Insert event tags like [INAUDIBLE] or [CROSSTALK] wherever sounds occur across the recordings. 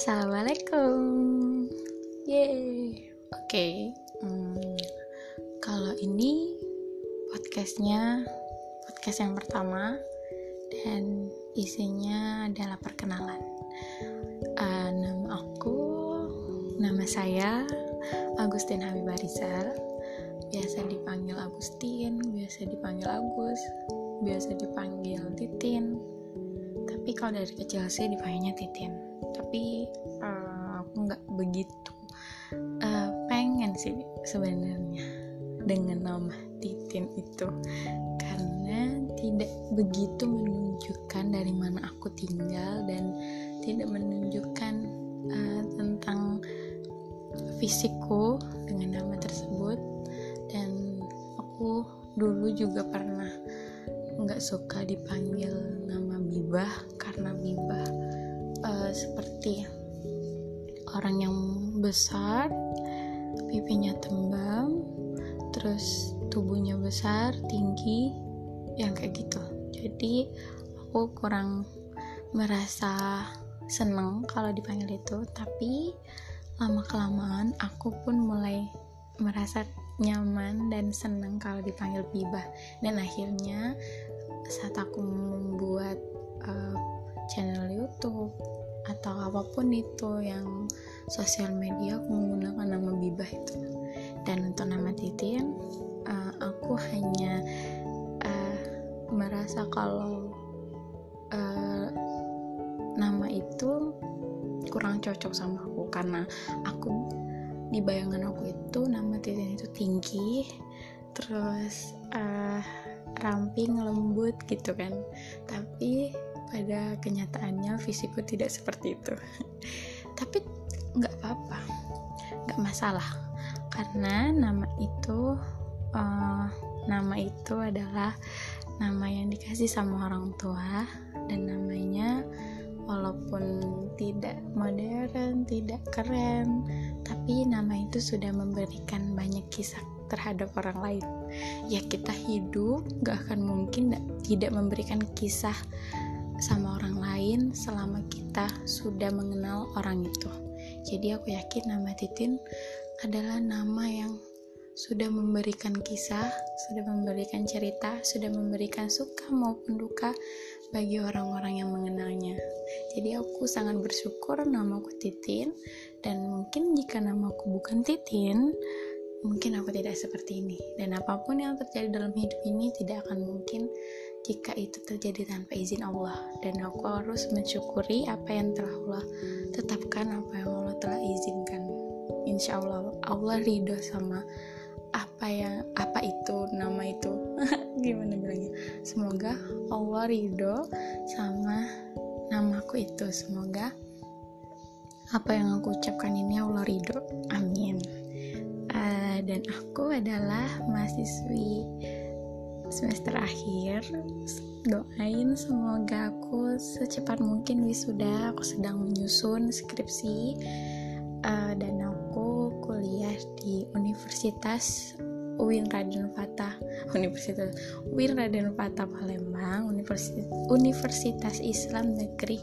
Assalamualaikum. Yeay. Oke. Okay. Hmm, kalau ini podcastnya podcast yang pertama dan isinya adalah perkenalan. Uh, nama aku, nama saya Agustin Habibah Rizal. Biasa dipanggil Agustin, biasa dipanggil Agus, biasa dipanggil Titin. Tapi kalau dari kecil sih dipanggilnya Titin tapi uh, aku nggak begitu uh, pengen sih sebenarnya dengan nama Titin itu. Karena tidak begitu menunjukkan dari mana aku tinggal dan tidak menunjukkan uh, tentang fisikku dengan nama tersebut. Dan aku dulu juga pernah nggak suka dipanggil nama Bibah karena Bibah seperti orang yang besar, pipinya tembam, terus tubuhnya besar, tinggi, yang kayak gitu. Jadi aku kurang merasa seneng kalau dipanggil itu, tapi lama kelamaan aku pun mulai merasa nyaman dan senang kalau dipanggil Bibah dan akhirnya saat aku membuat uh, channel YouTube atau apa pun itu yang sosial media aku menggunakan nama Bibah itu. Dan untuk nama Titin uh, aku hanya uh, merasa kalau uh, nama itu kurang cocok sama aku. Karena aku di bayangan aku itu nama Titin itu tinggi terus uh, ramping lembut gitu kan. Tapi pada kenyataannya fisikku tidak seperti itu. [LAUGHS] Tapi nggak apa-apa. Nggak masalah. Karena nama itu uh, nama itu adalah nama yang dikasih sama orang tua. Dan namanya walaupun tidak modern, tidak keren, tapi nama itu sudah memberikan banyak kisah terhadap orang lain. Ya kita hidup gak akan mungkin tidak memberikan kisah sama orang lain selama kita sudah mengenal orang itu. Jadi aku yakin nama Titin adalah nama yang sudah memberikan kisah, sudah memberikan cerita, sudah memberikan suka maupun duka bagi orang-orang yang mengenalnya. Jadi aku sangat bersyukur nama aku Titin dan mungkin jika nama aku bukan Titin, mungkin aku tidak seperti ini. Dan apa pun yang terjadi dalam hidup ini tidak akan mungkin jika itu terjadi tanpa izin Allah dan aku harus mensyukuri apa yang telah Allah tetapkan apa yang Allah telah izinkan. Insya Allah Allah ridho sama apa yang apa itu nama itu. [LAUGHS] Gimana bilangnya? Semoga Allah ridho sama namaku itu. Semoga apa yang aku ucapkan ini Allah ridho. Amin. Uh, dan aku adalah mahasiswi semester akhir doain semoga aku secepat mungkin wisuda. Aku sedang menyusun skripsi uh, dan aku kuliah di Universitas UIN Raden Fatah [LAUGHS] Universitas UIN Raden Fatah Palembang Universitas, Universitas Islam Negeri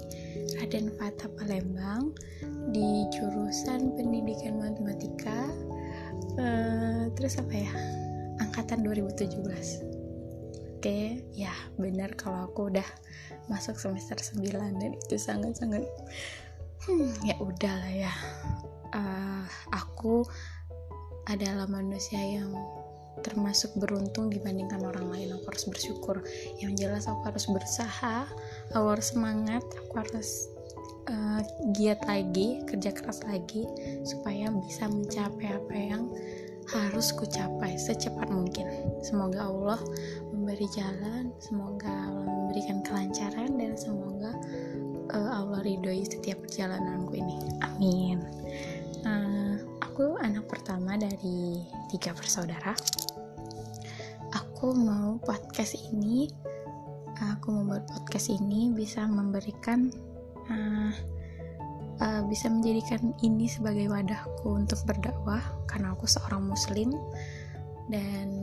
Raden Fatah Palembang di jurusan pendidikan matematika uh, terus apa ya? Angkatan 2017 oke ya benar kalau aku udah masuk semester 9 dan itu sangat-sangat hmm, ya udahlah ya. Uh, aku adalah manusia yang termasuk beruntung dibandingkan orang lain. Aku harus bersyukur. Yang jelas aku harus berusaha aku harus semangat aku harus uh, giat lagi kerja keras lagi supaya bisa mencapai apa yang harus kucapai secepat mungkin. Semoga Allah memberi jalan, semoga Allah memberikan kelancaran dan semoga uh, Allah ridhoi setiap perjalananku ini. Amin. Uh, aku anak pertama dari tiga bersaudara. Aku mau podcast ini, aku membuat podcast ini bisa memberikan uh, uh, bisa menjadikan ini sebagai wadahku untuk berdakwah karena aku seorang muslim dan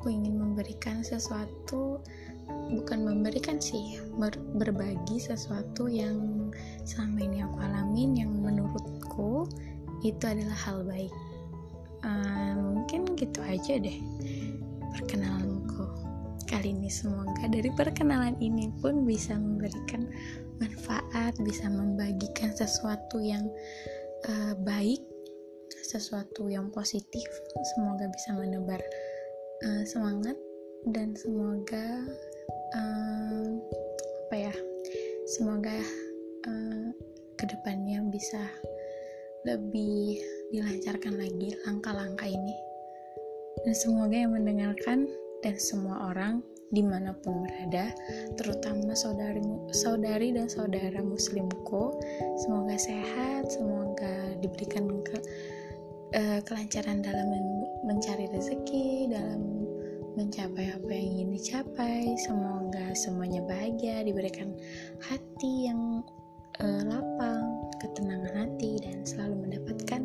aku ingin memberikan sesuatu bukan memberikan sih ber, berbagi sesuatu yang selama ini aku alamin yang menurutku itu adalah hal baik. Uh, mungkin gitu aja deh perkenalanku. Kali ini semoga dari perkenalan ini pun bisa memberikan manfaat bisa membagikan sesuatu yang uh, baik sesuatu yang positif. Semoga bisa menebar uh, semangat dan semoga uh, apa ya semoga uh, ke depannya bisa lebih dilancarkan lagi langkah-langkah ini. Dan semoga yang mendengarkan dan semua orang di mana pun berada, terutama saudari, saudari dan saudara muslimku, semoga sehat, semoga diberikan ke, uh, kelancaran dalam men mencari rezeki, dalam mencapai apa yang ingin dicapai. Semoga semuanya bahagia, diberikan hati yang uh, lapang, ketenangan hati, dan selalu mendapatkan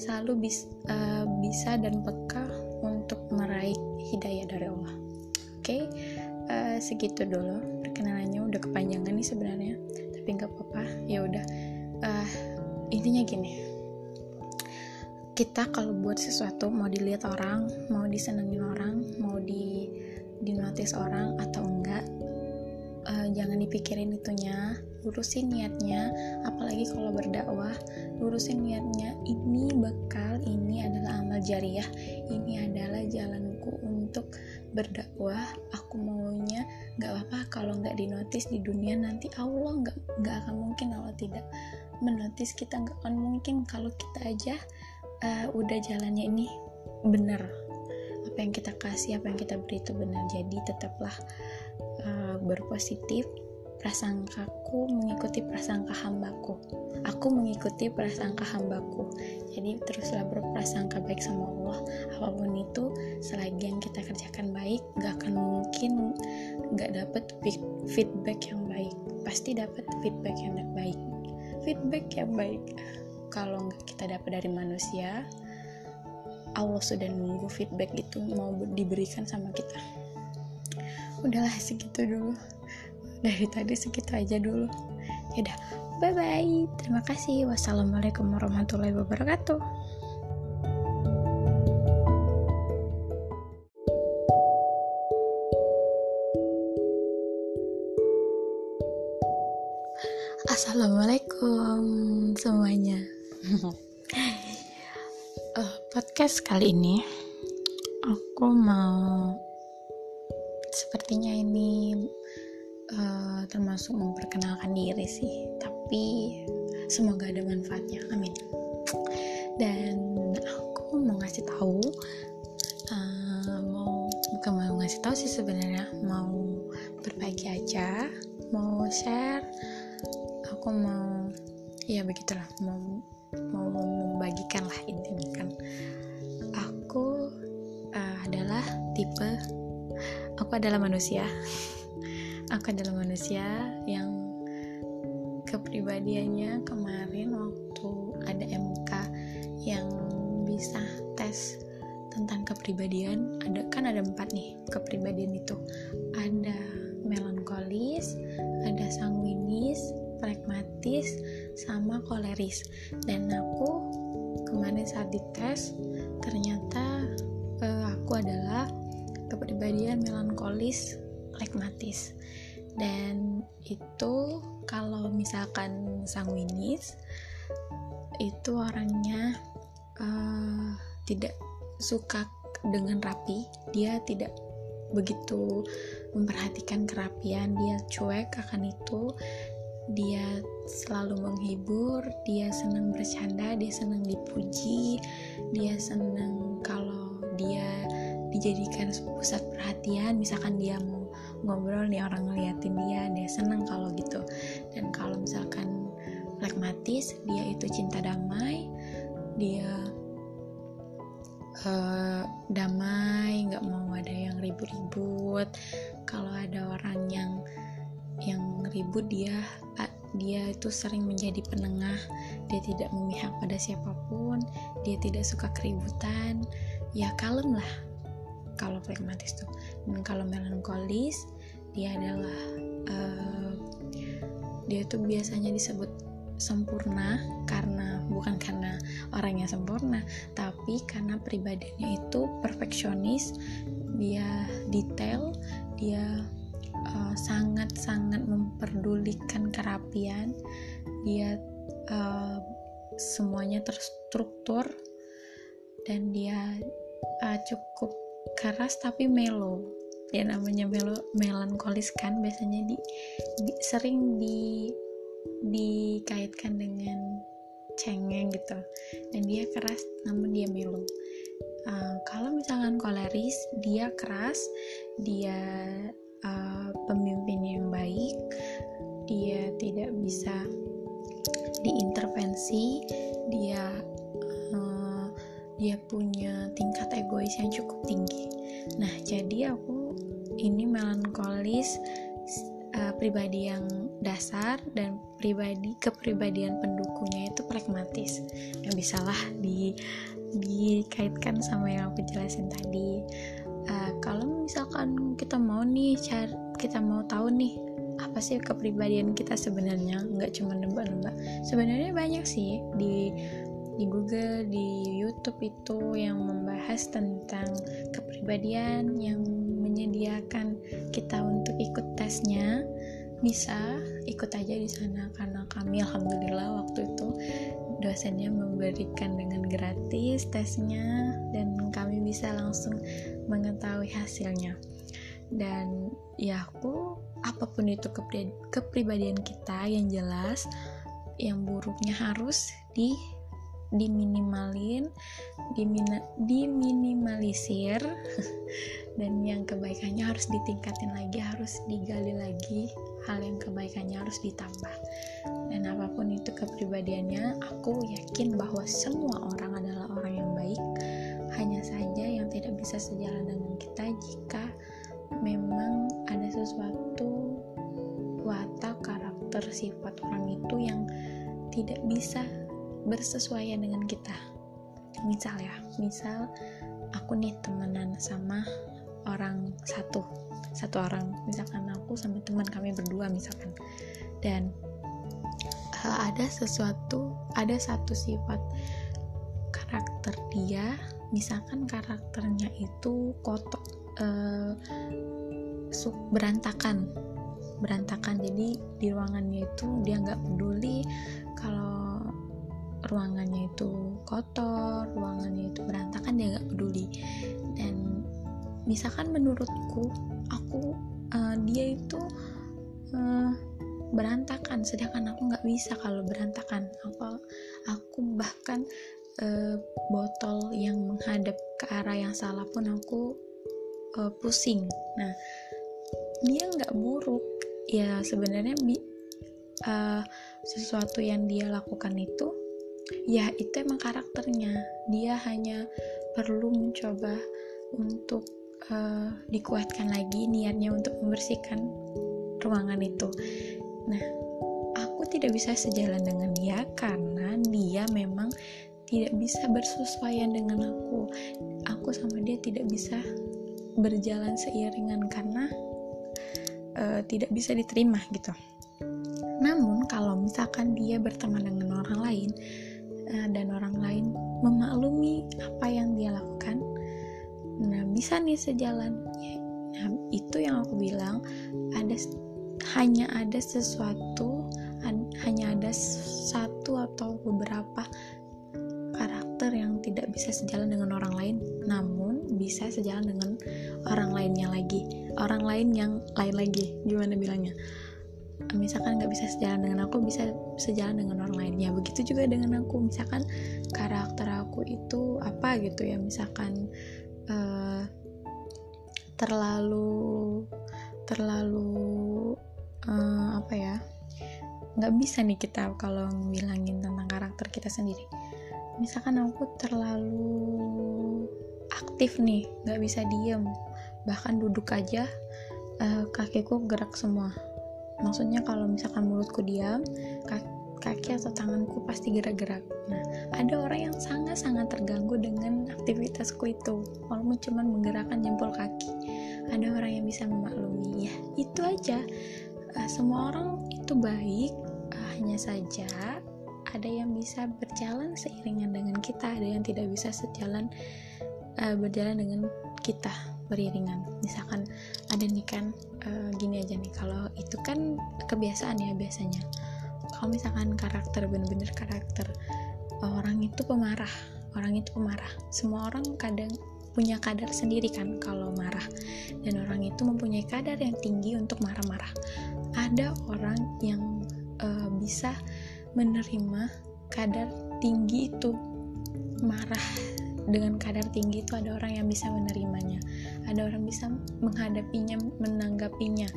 selalu bis, uh, bisa dan peka untuk meraih hidayah dari Allah. Okay, uh, eh, segitu dulu perkenalannya udah kepanjangan nih sebenarnya. Tapi nggak apa-apa ya udah. Uh, intinya gini kita kalau buat sesuatu mau dilihat orang mau disenengin orang mau di dinotis orang atau enggak uh, jangan dipikirin itunya. Lurusin niatnya apalagi kalau berdakwah lurusin niatnya. Ini bekal ini adalah amal jariah ini adalah jalanku untuk berdakwah. Aku maunya nggak apa-apa kalau nggak dinotis di dunia nanti. Allah nggak nggak akan mungkin Allah tidak menotis. Kita nggak akan mungkin kalau kita aja uh, udah jalannya ini benar apa yang kita kasih apa yang kita beri itu benar jadi tetaplah uh, berpositif. Prasangkaku mengikuti prasangka hambaku. Aku mengikuti prasangka hambaku. Jadi teruslah berprasangka baik sama Allah. Apa pun itu selagi yang kita kerjakan baik gak akan mungkin gak dapet feedback yang baik. Pasti dapat feedback yang baik. Feedback yang baik kalau kita dapat dari manusia Allah sudah nunggu feedback itu mau diberikan sama kita. Udahlah segitu dulu. Dari tadi segitu aja dulu. Yaudah bye bye terima kasih. Wassalamualaikum warahmatullahi wabarakatuh. Assalamualaikum semuanya uh, [LAUGHS] podcast kali ini aku mau sepertinya ini uh, termasuk memperkenalkan diri sih. Tapi semoga ada manfaatnya. Amin. Dan aku mau ngasih tahu uh, mau bukan mau ngasih tahu sih sebenarnya mau berbagi aja mau share. Aku mau ya begitulah mau membagikan lah intinya kan. Aku uh, adalah tipe aku adalah manusia. [LAUGHS] Aku adalah manusia yang kepribadiannya kemarin waktu ada MK yang bisa tes tentang kepribadian. Ada kan ada empat nih kepribadian itu. Ada melankolis ada sanguinis pragmatis sama koleris. Dan aku kemarin saat dites ternyata uh, aku adalah kepribadian melankolis pragmatis. Dan itu kalau misalkan sanguinis itu orangnya uh, tidak suka dengan rapi. Dia tidak begitu memperhatikan kerapian dia cuek akan itu dia selalu menghibur dia senang bercanda dia senang dipuji dia senang kalau dia dijadikan pusat perhatian. Misalkan dia mau ngobrol nih orang ngeliatin dia dia seneng kalau gitu. Dan kalau misalkan pragmatis dia itu cinta damai dia uh, damai nggak mau ada yang ribut-ribut. Kalau ada orang yang yang ribut dia dia itu sering menjadi penengah. Dia tidak memihak pada siapa pun dia tidak suka keributan. Ya kalem lah kalau pragmatis tuh. Dan kalau melankolis dia adalah uh, dia tuh biasanya disebut sempurna karena bukan karena orangnya sempurna tapi karena pribadinya itu perfeksionis dia detail dia uh, sangat-sangat memperdulikan kerapian. Dia uh, semuanya terstruktur dan dia uh, cukup keras tapi melo ya namanya melo melankolis kan biasanya di, di sering di dikaitkan dengan cengeng gitu. Dan dia keras namun dia melo uh, kalau misalkan koleris dia keras dia uh, pemimpin yang baik dia tidak bisa diintervensi dia uh, dia punya tingkat egois yang cukup tinggi. Nah jadi aku ini melankolis uh, pribadi yang dasar dan pribadi kepribadian pendukungnya itu pragmatis. Yang bisalah di dikaitkan sama yang aku jelasin tadi uh, kalau misalkan kita mau nih cari kita mau tahu nih apa sih kepribadian kita sebenarnya? Nggak cuma nebak-nebak sebenarnya banyak sih di di Google di YouTube itu yang membahas tentang kepribadian yang menyediakan kita untuk ikut tesnya. Bisa ikut aja di sana karena kami alhamdulillah waktu itu dosennya memberikan dengan gratis tesnya dan kami bisa langsung mengetahui hasilnya. Dan ya aku apa pun itu kepribadian kita yang jelas yang buruknya harus di diminimalin dimina, diminimalisir [LAUGHS] dan yang kebaikannya harus ditingkatin lagi harus digali lagi hal yang kebaikannya harus ditambah. Dan apa pun itu kepribadiannya aku yakin bahwa semua orang adalah hanya saja yang tidak bisa sejalan dengan kita jika memang ada sesuatu watak karakter sifat orang itu yang tidak bisa bersesuaian dengan kita. Misal ya misal aku nih temenan sama orang satu satu orang. Misalkan aku sama teman kami berdua misalkan. Dan uh, ada sesuatu ada satu sifat karakter dia misalkan karakternya itu kotor uh, berantakan berantakan. Jadi di ruangannya itu dia nggak peduli kalau ruangannya itu kotor ruangannya itu berantakan dia nggak peduli. Dan misalkan menurutku aku uh, dia itu uh, berantakan. Sedangkan aku nggak bisa kalau berantakan. Aku aku bahkan uh, botol yang menghadap ke arah yang salah pun aku uh, pusing. Nah dia nggak buruk. Ya sebenarnya bi uh, sesuatu yang dia lakukan itu ya itu emang karakternya. Dia hanya perlu mencoba untuk uh, dikuatkan lagi niatnya untuk membersihkan ruangan itu. Nah aku tidak bisa sejalan dengan dia karena dia memang tidak bisa bersesuaian dengan aku. Aku sama dia tidak bisa berjalan seiringan karena uh, tidak bisa diterima gitu. Namun kalau misalkan dia berteman dengan orang lain uh, dan orang lain memaklumi apa yang dia lakukan nah bisa nih sejalan. Nah itu yang aku bilang ada hanya ada sesuatu hanya ada satu atau beberapa karakter yang tidak bisa sejalan dengan orang lain namun bisa sejalan dengan orang lainnya lagi. Orang lain yang lain lagi gimana bilangnya? Misalkan nggak bisa sejalan dengan aku bisa sejalan dengan orang lain. Ya begitu juga dengan aku. Misalkan karakter aku itu apa gitu ya? Misalkan uh, terlalu terlalu uh, apa ya? Nggak bisa nih kita kalau bilangin tentang karakter kita sendiri misalkan aku terlalu aktif nih nggak bisa diem bahkan duduk aja uh, kakiku gerak semua. Maksudnya kalau misalkan mulutku diam kaki atau tanganku pasti gerak-gerak. Nah ada orang yang sangat-sangat terganggu dengan aktivitasku itu walaupun cuma menggerakkan jempol kaki. Ada orang yang bisa memaklumi ya itu aja. Uh, semua orang itu baik uh, hanya saja ada yang bisa berjalan seiringan dengan kita ada yang tidak bisa sejalan uh, berjalan dengan kita beriringan. Misalkan ada nih kan uh, gini aja nih kalau itu kan kebiasaan ya biasanya. Kalau misalkan karakter bener-bener karakter orang itu pemarah orang itu pemarah. Semua orang kadang punya kadar sendiri kan kalau marah. Dan orang itu mempunyai kadar yang tinggi untuk marah-marah. Ada orang yang uh, bisa menerima kadar tinggi itu. Marah dengan kadar tinggi itu ada orang yang bisa menerimanya ada orang bisa menghadapinya menanggapinya.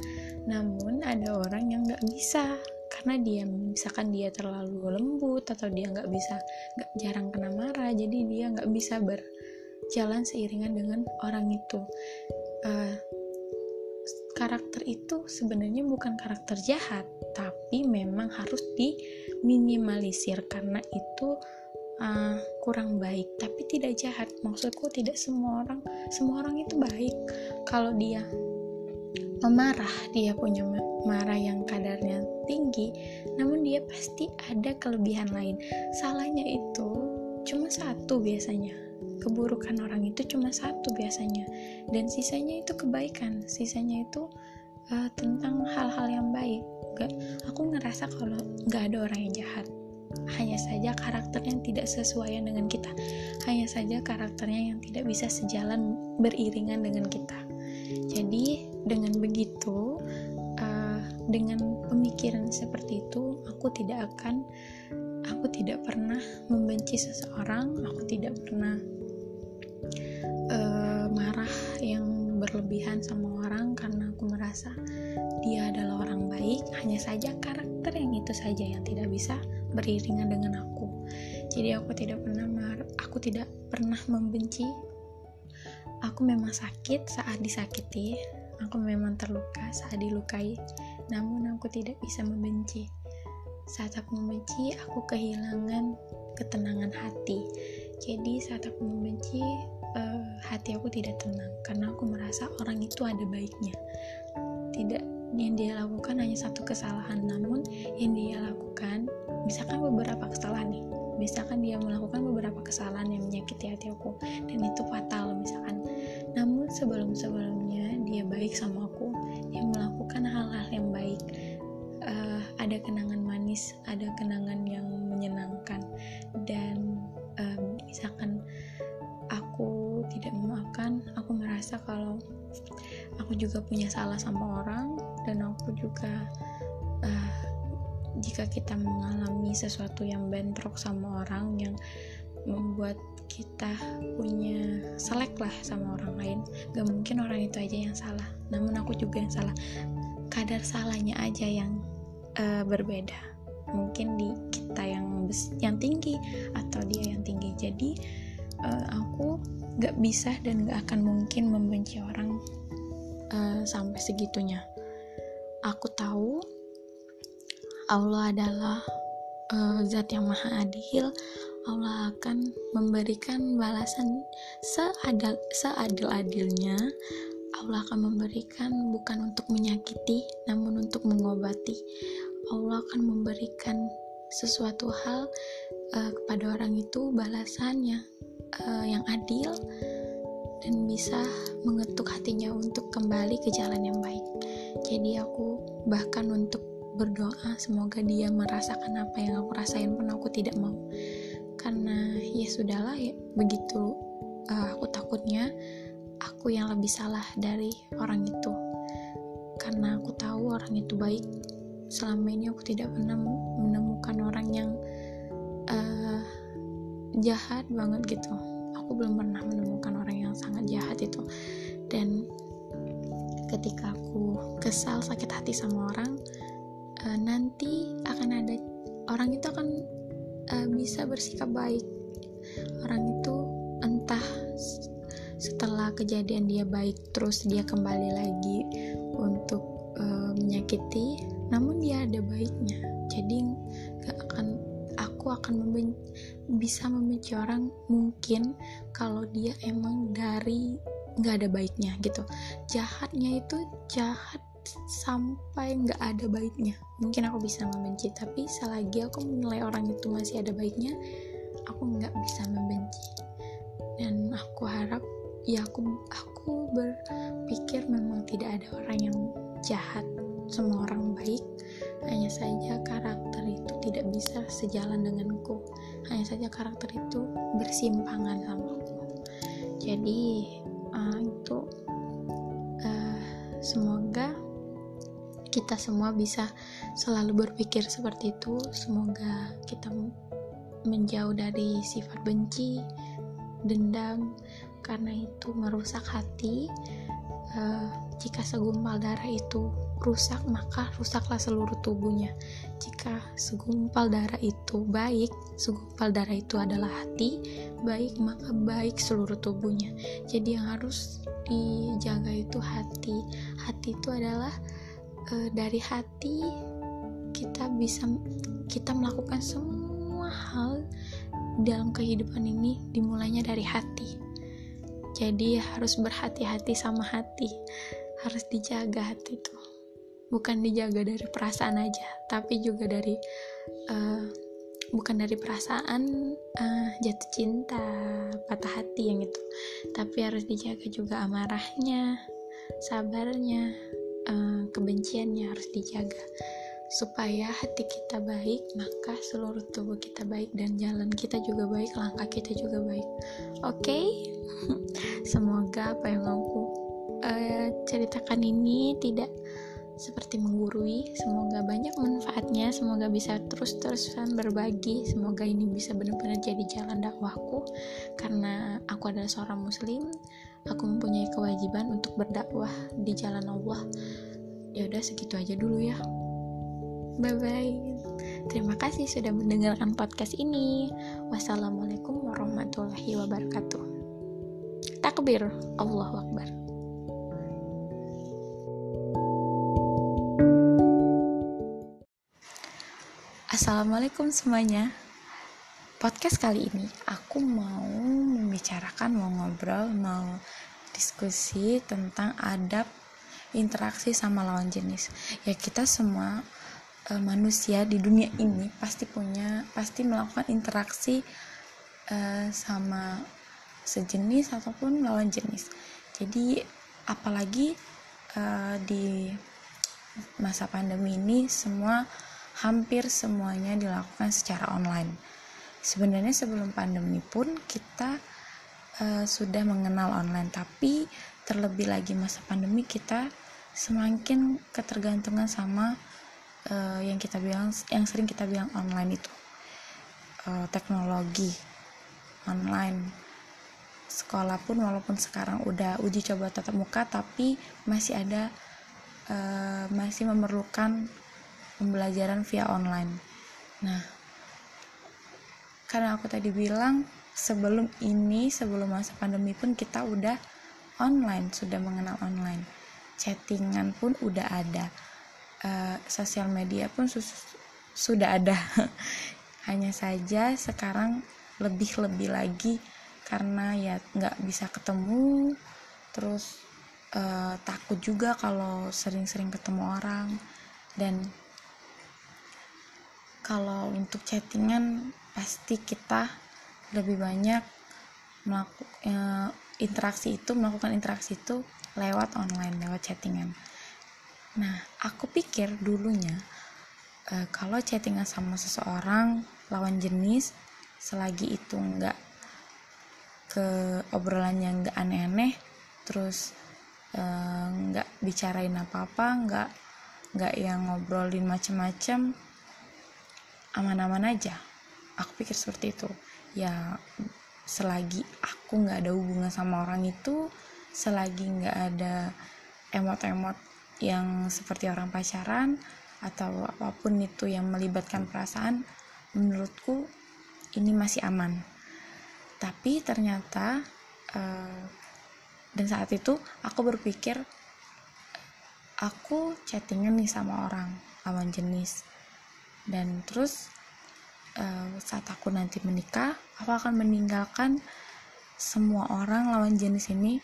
Namun ada orang yang nggak bisa karena dia misalkan dia terlalu lembut atau dia nggak bisa nggak jarang kena marah jadi dia nggak bisa berjalan seiringan dengan orang itu. Uh, karakter itu sebenarnya bukan karakter jahat tapi memang harus diminimalisir karena itu uh, kurang baik tapi tidak jahat. Maksudku tidak semua orang semua orang itu baik. Kalau dia pemarah dia punya marah yang kadarnya tinggi namun dia pasti ada kelebihan lain. Salahnya itu cuma satu biasanya keburukan orang itu cuma satu biasanya. Dan sisanya itu kebaikan. Sisanya itu uh, tentang hal-hal yang baik. Gak, aku ngerasa kalau nggak ada orang yang jahat. Hanya saja karakternya tidak sesuai dengan kita. Hanya saja karakternya yang tidak bisa sejalan beriringan dengan kita. Jadi dengan begitu uh, dengan pemikiran seperti itu aku tidak akan aku tidak pernah membenci seseorang aku tidak pernah uh, marah yang berlebihan sama orang karena aku merasa dia adalah orang baik. Hanya saja karakter yang itu saja yang tidak bisa beriringan dengan aku. Jadi aku tidak pernah mar aku tidak pernah membenci. Aku memang sakit saat disakiti, aku memang terluka saat dilukai, namun aku tidak bisa membenci. Saat aku membenci, aku kehilangan ketenangan hati. Jadi saat aku membenci, uh, hati aku tidak tenang karena aku merasa orang itu ada baiknya. Tidak yang dia lakukan hanya satu kesalahan, namun yang dia lakukan misalkan beberapa kesalahan nih misalkan dia melakukan beberapa kesalahan yang menyakiti hati aku dan itu fatal misalkan namun sebelum-sebelumnya dia baik sama aku dia melakukan hal-hal yang baik uh, ada kenangan manis ada kenangan yang menyenangkan dan uh, misalkan merasa kalau aku juga punya salah sama orang dan aku juga uh, jika kita mengalami sesuatu yang bentrok sama orang yang membuat kita punya selek lah sama orang lain gak mungkin orang itu aja yang salah. Namun aku juga yang salah. Kadar salahnya aja yang uh, berbeda. Mungkin di kita yang yang tinggi atau dia yang tinggi. Jadi uh, aku gak bisa dan gak akan mungkin membenci orang. Uh, sampai segitunya. Aku tahu Allah adalah uh, zat yang maha adil. Allah akan memberikan balasan seadil seadil-adilnya. Allah akan memberikan bukan untuk menyakiti namun untuk mengobati. Allah akan memberikan sesuatu hal uh, kepada orang itu balasannya uh, yang adil dan bisa mengetuk hatinya untuk kembali ke jalan yang baik. Jadi aku bahkan untuk berdoa semoga dia merasakan apa yang aku rasain pun aku tidak mau karena ya sudahlah ya begitu uh, aku takutnya aku yang lebih salah dari orang itu karena aku tahu orang itu baik selama ini aku tidak pernah menemukan orang yang jahat banget gitu. Aku belum pernah menemukan orang yang sangat jahat itu. Dan ketika aku kesal sakit hati sama orang uh, nanti akan ada orang itu akan uh, bisa bersikap baik. Orang itu entah setelah kejadian dia baik terus dia kembali lagi untuk uh, menyakiti namun dia ada baiknya. Jadi gak akan aku akan memben bisa membenci orang mungkin kalau dia emang dari nggak ada baiknya gitu. Jahatnya itu jahat sampai nggak ada baiknya. Mungkin aku bisa membenci tapi selagi aku menilai orang itu masih ada baiknya aku nggak bisa membenci. Dan aku harap ya aku aku berpikir memang tidak ada orang yang jahat semua orang baik hanya saja karakter itu tidak bisa sejalan denganku. Hanya saja karakter itu bersimpangan sama aku. Jadi uh, itu uh, semoga kita semua bisa selalu berpikir seperti itu. Semoga kita menjauh dari sifat benci dendam karena itu merusak hati. Uh, jika segumpal darah itu rusak maka rusaklah seluruh tubuhnya. Jika segumpal darah itu baik segumpal darah itu adalah hati baik maka baik seluruh tubuhnya. Jadi yang harus dijaga itu hati. Hati itu adalah uh, dari hati kita bisa kita melakukan semua hal dalam kehidupan ini dimulainya dari hati. Jadi harus berhati-hati sama hati. Harus dijaga hati itu bukan dijaga dari perasaan aja tapi juga dari uh, bukan dari perasaan uh, jatuh cinta patah hati yang itu. Tapi harus dijaga juga amarahnya sabarnya uh, kebenciannya harus dijaga. Supaya hati kita baik maka seluruh tubuh kita baik dan jalan kita juga baik langkah kita juga baik. Oke? Okay? [LAUGHS] semoga apa yang aku uh, ceritakan ini tidak seperti menggurui semoga banyak manfaatnya semoga bisa terus-terusan berbagi semoga ini bisa benar-benar jadi jalan dakwahku karena aku adalah seorang muslim aku mempunyai kewajiban untuk berdakwah di jalan Allah ya udah segitu aja dulu ya Bye bye. Terima kasih sudah mendengarkan podcast ini. Wassalamualaikum warahmatullahi wabarakatuh. Takbir, Allahu Akbar. Assalamualaikum semuanya. Podcast kali ini aku mau membicarakan, mau ngobrol, mau diskusi tentang adab interaksi sama lawan jenis. Ya kita semua uh, manusia di dunia ini pasti punya pasti melakukan interaksi uh, sama sejenis ataupun lawan jenis jadi apalagi uh, di masa pandemi ini semua hampir semuanya dilakukan secara online. Sebenarnya sebelum pandemi pun kita uh, sudah mengenal online tapi terlebih lagi masa pandemi kita semakin ketergantungan sama uh, yang kita bilang yang sering kita bilang online itu. Uh, teknologi online. Sekolah pun walaupun sekarang udah uji coba tatap muka tapi masih ada uh, masih memerlukan pembelajaran via online. Nah karena aku tadi bilang sebelum ini sebelum masa pandemi pun kita udah online sudah mengenal online. Chattingan pun udah ada. Uh, sosial media pun sudah ada. [LAUGHS] Hanya saja sekarang lebih-lebih lagi karena ya nggak bisa ketemu. Terus uh, takut juga kalau sering-sering ketemu orang. Dan kalau untuk chattingan pasti kita lebih banyak melakukan uh, interaksi itu melakukan interaksi itu lewat online lewat chattingan. Nah, aku pikir dulunya uh, kalau chattingan sama seseorang lawan jenis selagi itu nggak ke obrolannya nggak aneh-aneh, terus eh, nggak uh, bicarain apa-apa, nggak nggak yang ngobrolin macem-macem, aman-aman aja. Aku pikir seperti itu. Ya selagi aku nggak ada hubungan sama orang itu, selagi nggak ada emot-emot yang seperti orang pacaran atau apa pun itu yang melibatkan perasaan menurutku ini masih aman tapi ternyata uh, dan saat itu aku berpikir aku chattingan nih sama orang lawan jenis dan terus uh, saat aku nanti menikah aku akan meninggalkan semua orang lawan jenis ini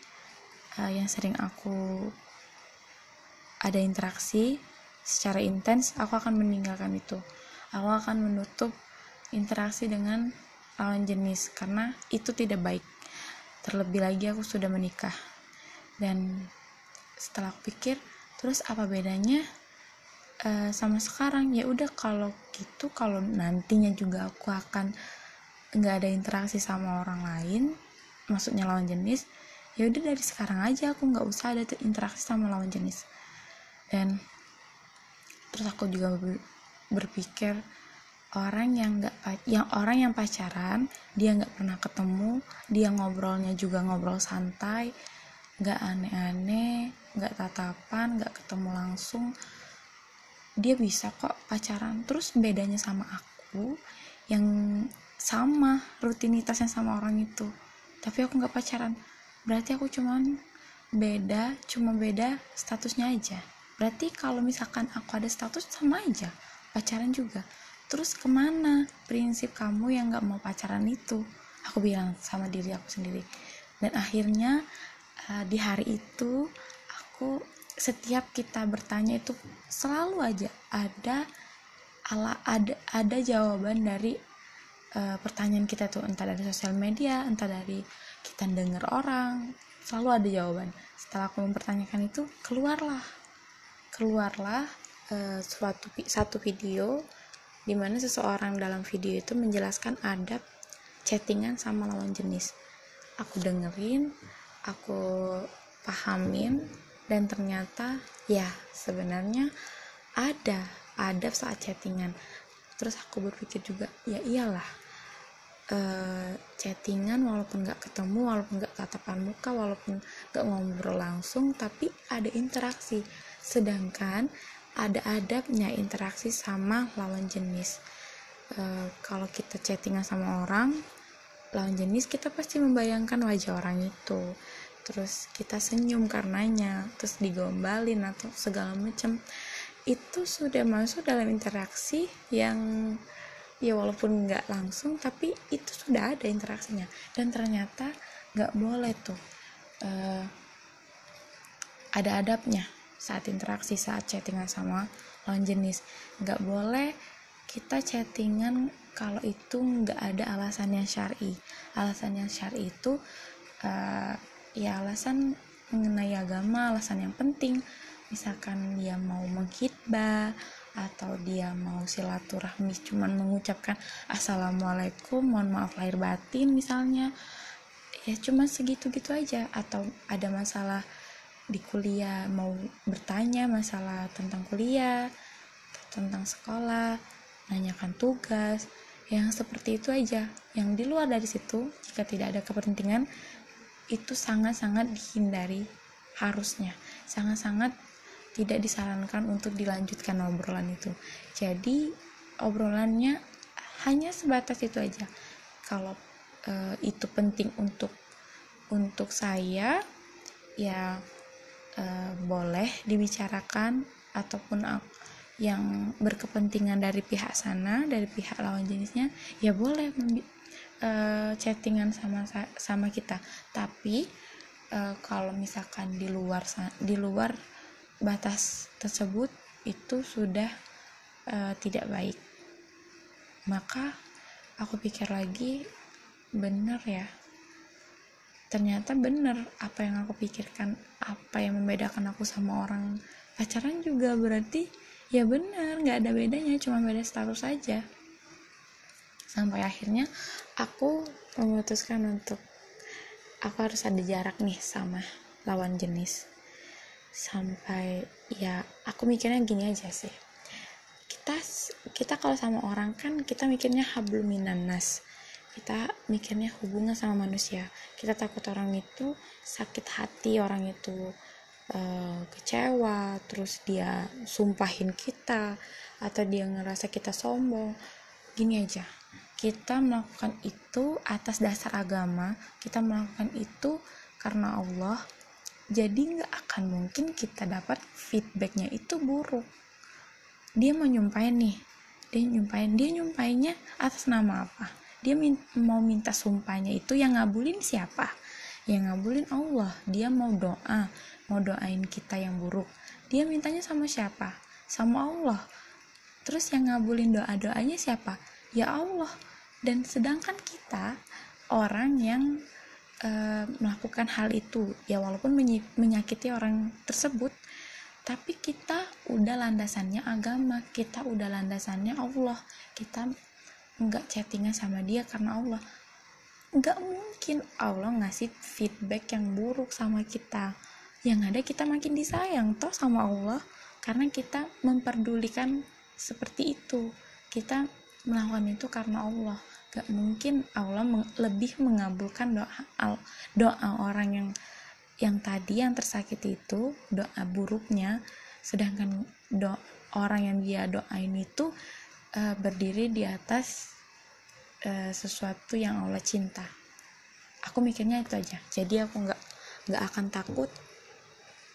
uh, yang sering aku ada interaksi. Secara intens aku akan meninggalkan itu. Aku akan menutup interaksi dengan lawan jenis karena itu tidak baik. Terlebih lagi aku sudah menikah. Dan setelah aku pikir terus apa bedanya uh, sama sekarang ya udah kalau gitu kalau nantinya juga aku akan nggak ada interaksi sama orang lain maksudnya lawan jenis ya udah dari sekarang aja aku nggak usah ada interaksi sama lawan jenis. Dan terus aku juga berpikir orang yang nggak yang orang yang pacaran dia nggak pernah ketemu dia ngobrolnya juga ngobrol santai nggak aneh-aneh nggak tatapan nggak ketemu langsung dia bisa kok pacaran. Terus bedanya sama aku yang sama rutinitasnya sama orang itu. Tapi aku nggak pacaran. Berarti aku cuman beda cuma beda statusnya aja. Berarti kalau misalkan aku ada status sama aja. Pacaran juga. Terus ke mana prinsip kamu yang gak mau pacaran itu? Aku bilang sama diri aku sendiri. Dan akhirnya uh, di hari itu aku setiap kita bertanya itu selalu aja ada ala ada ada jawaban dari uh, pertanyaan kita tuh. Entah dari sosial media entah dari kita dengar orang selalu ada jawaban. Setelah aku mempertanyakan itu keluarlah. Keluarlah uh, suatu satu video di mana seseorang dalam video itu menjelaskan adab chattingan sama lawan jenis. Aku dengerin aku pahamin dan ternyata ya sebenarnya ada adab saat chattingan. Terus aku berpikir juga ya iyalah e, chattingan walaupun nggak ketemu walaupun nggak tatapan muka walaupun nggak ngobrol langsung tapi ada interaksi. Sedangkan ada adabnya interaksi sama lawan jenis. E, kalau kita chattingan sama orang lawan jenis kita pasti membayangkan wajah orang itu terus kita senyum karenanya terus digombalin atau segala macam. Itu sudah masuk dalam interaksi yang ya walaupun nggak langsung tapi itu sudah ada interaksinya. Dan ternyata nggak boleh tuh uh, ada adabnya saat interaksi saat chattingan sama lawan jenis. Nggak boleh kita chattingan kalau itu nggak ada alasan yang syari. Alasan yang syari itu uh, ya alasan mengenai agama alasan yang penting. Misalkan dia mau menghitbah atau dia mau silaturahmi cuman mengucapkan assalamualaikum mohon maaf lahir batin misalnya. Ya cuma segitu-gitu aja. Atau ada masalah di kuliah mau bertanya masalah tentang kuliah tentang sekolah nanyakan tugas yang seperti itu aja. Yang di luar dari situ jika tidak ada kepentingan itu sangat-sangat dihindari harusnya. Sangat-sangat tidak disarankan untuk dilanjutkan obrolan itu. Jadi obrolannya hanya sebatas itu aja. Kalau e, itu penting untuk untuk saya ya uh, boleh dibicarakan ataupun yang berkepentingan dari pihak sana dari pihak lawan jenisnya ya boleh uh, chattingan sama sama kita. Tapi uh, kalau misalkan di luar di luar batas tersebut itu sudah uh, tidak baik. Maka aku pikir lagi bener ya. Ternyata bener apa yang aku pikirkan apa yang membedakan aku sama orang pacaran juga berarti ya bener nggak ada bedanya cuma beda status saja sampai akhirnya aku memutuskan untuk aku harus ada jarak nih sama lawan jenis. Sampai ya aku mikirnya gini aja sih. Kita kita kalau sama orang kan kita mikirnya habluminanas kita mikirnya hubungan sama manusia. Kita takut orang itu sakit hati orang itu uh, kecewa terus dia sumpahin kita atau dia ngerasa kita sombong. Gini aja kita melakukan itu atas dasar agama kita melakukan itu karena Allah jadi nggak akan mungkin kita dapat feedbacknya itu buruk. Dia mau nyumpain nih dia nyumpain dia nyumpainnya atas nama apa? Dia min mau minta sumpahnya itu yang ngabulin siapa? Yang ngabulin Allah dia mau doa mau doain kita yang buruk. Dia mintanya sama siapa? Sama Allah. Terus yang ngabulin doa doanya siapa? Ya Allah. Dan sedangkan kita orang yang uh, melakukan hal itu ya walaupun menyakiti orang tersebut tapi kita udah landasannya agama kita udah landasannya Allah. Kita nggak chattingan sama dia karena Allah. Nggak mungkin Allah ngasih feedback yang buruk sama kita yang ada kita makin disayang toh sama Allah karena kita memperdulikan seperti itu. Kita melakukan itu karena Allah. Gak mungkin Allah meng lebih mengabulkan doa doa orang yang yang tadi yang tersakiti itu doa buruknya. Sedangkan doa orang yang dia doain itu uh, berdiri di atas uh, sesuatu yang Allah cinta. Aku mikirnya itu aja. Jadi aku nggak nggak akan takut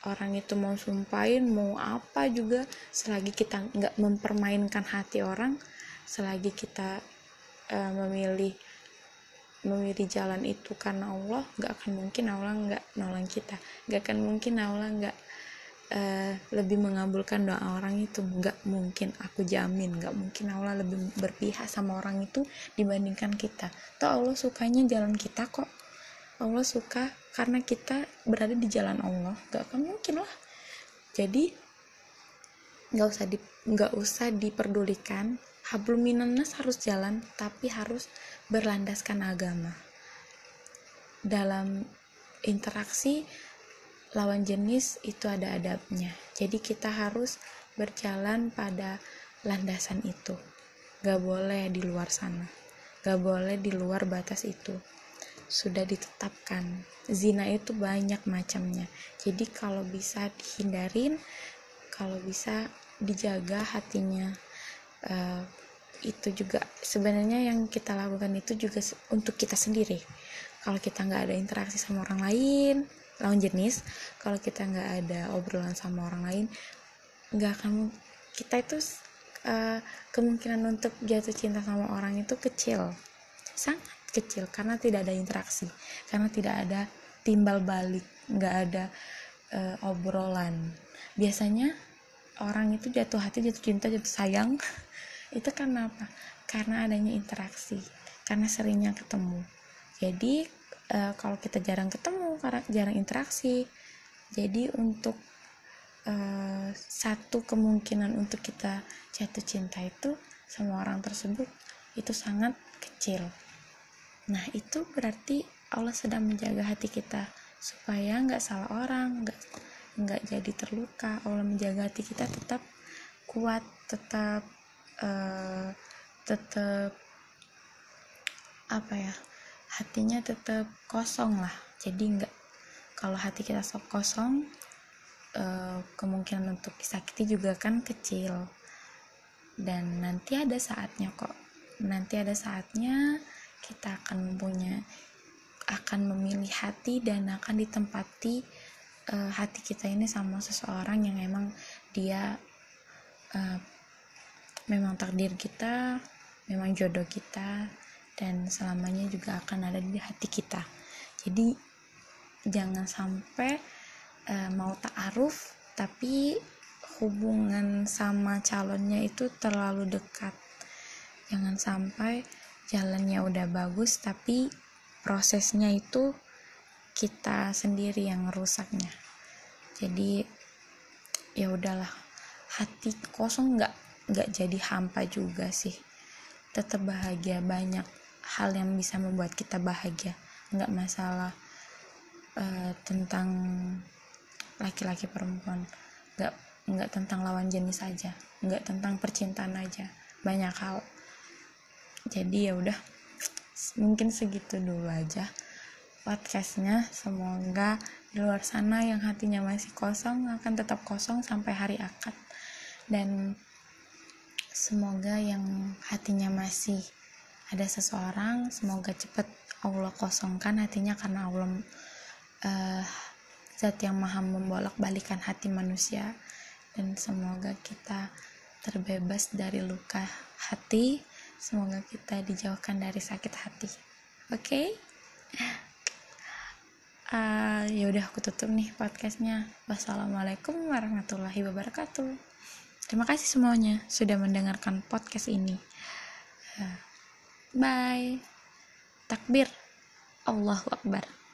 orang itu mau sumpahin mau apa juga selagi kita nggak mempermainkan hati orang selagi kita uh, memilih memilih jalan itu karena Allah nggak akan mungkin Allah nggak nolong kita. Nggak akan mungkin Allah nggak uh, lebih mengabulkan doa orang itu. Nggak mungkin aku jamin nggak mungkin Allah lebih berpihak sama orang itu dibandingkan kita. Toh Allah sukanya jalan kita kok. Allah suka karena kita berada di jalan Allah nggak akan mungkin lah. Jadi nggak usah di nggak usah diperdulikan. Hablum minanas harus jalan tapi harus berlandaskan agama. Dalam interaksi lawan jenis itu ada adabnya. Jadi kita harus berjalan pada landasan itu. Gak boleh di luar sana. Gak boleh di luar batas itu sudah ditetapkan. Zina itu banyak macamnya. Jadi kalau bisa dihindarin kalau bisa dijaga hatinya. Uh, itu juga sebenarnya yang kita lakukan itu juga untuk kita sendiri. Kalau kita nggak ada interaksi sama orang lain lawan jenis kalau kita nggak ada obrolan sama orang lain nggak akan kita itu uh, kemungkinan untuk jatuh cinta sama orang itu kecil. Sangat kecil karena tidak ada interaksi karena tidak ada timbal balik nggak ada uh, obrolan. Biasanya orang itu jatuh hati jatuh cinta jatuh sayang [LAUGHS] itu karena apa? Karena adanya interaksi karena seringnya ketemu. Jadi e, kalau kita jarang ketemu karena jarang interaksi jadi untuk e, satu kemungkinan untuk kita jatuh cinta itu sama orang tersebut itu sangat kecil nah itu berarti Allah sedang menjaga hati kita supaya nggak salah orang nggak nggak jadi terluka. Allah menjaga hati kita tetap kuat tetap uh, tetap apa ya hatinya tetap kosong lah. Jadi nggak kalau hati kita sok kosong uh, kemungkinan untuk disakiti juga kan kecil. Dan nanti ada saatnya kok. Nanti ada saatnya kita akan punya akan memilih hati dan akan ditempati uh, hati kita ini sama seseorang yang emang dia uh, memang takdir kita memang jodoh kita dan selamanya juga akan ada di hati kita. Jadi jangan sampai uh, mau ta'aruf tapi hubungan sama calonnya itu terlalu dekat. Jangan sampai jalannya udah bagus tapi prosesnya itu kita sendiri yang rusaknya jadi ya udahlah. Hati kosong nggak nggak jadi hampa juga sih. Tetap bahagia. Banyak hal yang bisa membuat kita bahagia. Nggak masalah uh, tentang laki-laki perempuan. Nggak nggak tentang lawan jenis aja. Nggak tentang percintaan aja. Banyak hal jadi ya udah mungkin segitu dulu aja podcastnya. Semoga di luar sana yang hatinya masih kosong akan tetap kosong sampai hari akad. Dan semoga yang hatinya masih ada seseorang semoga cepat Allah kosongkan hatinya karena Allah uh, zat yang maha membolak balikan hati manusia. Dan semoga kita terbebas dari luka hati semoga kita dijauhkan dari sakit hati. Oke? Okay? uh, ya udah aku tutup nih podcastnya. Wassalamualaikum warahmatullahi wabarakatuh. Terima kasih semuanya sudah mendengarkan podcast ini. Uh, bye. Takbir. Allahu Akbar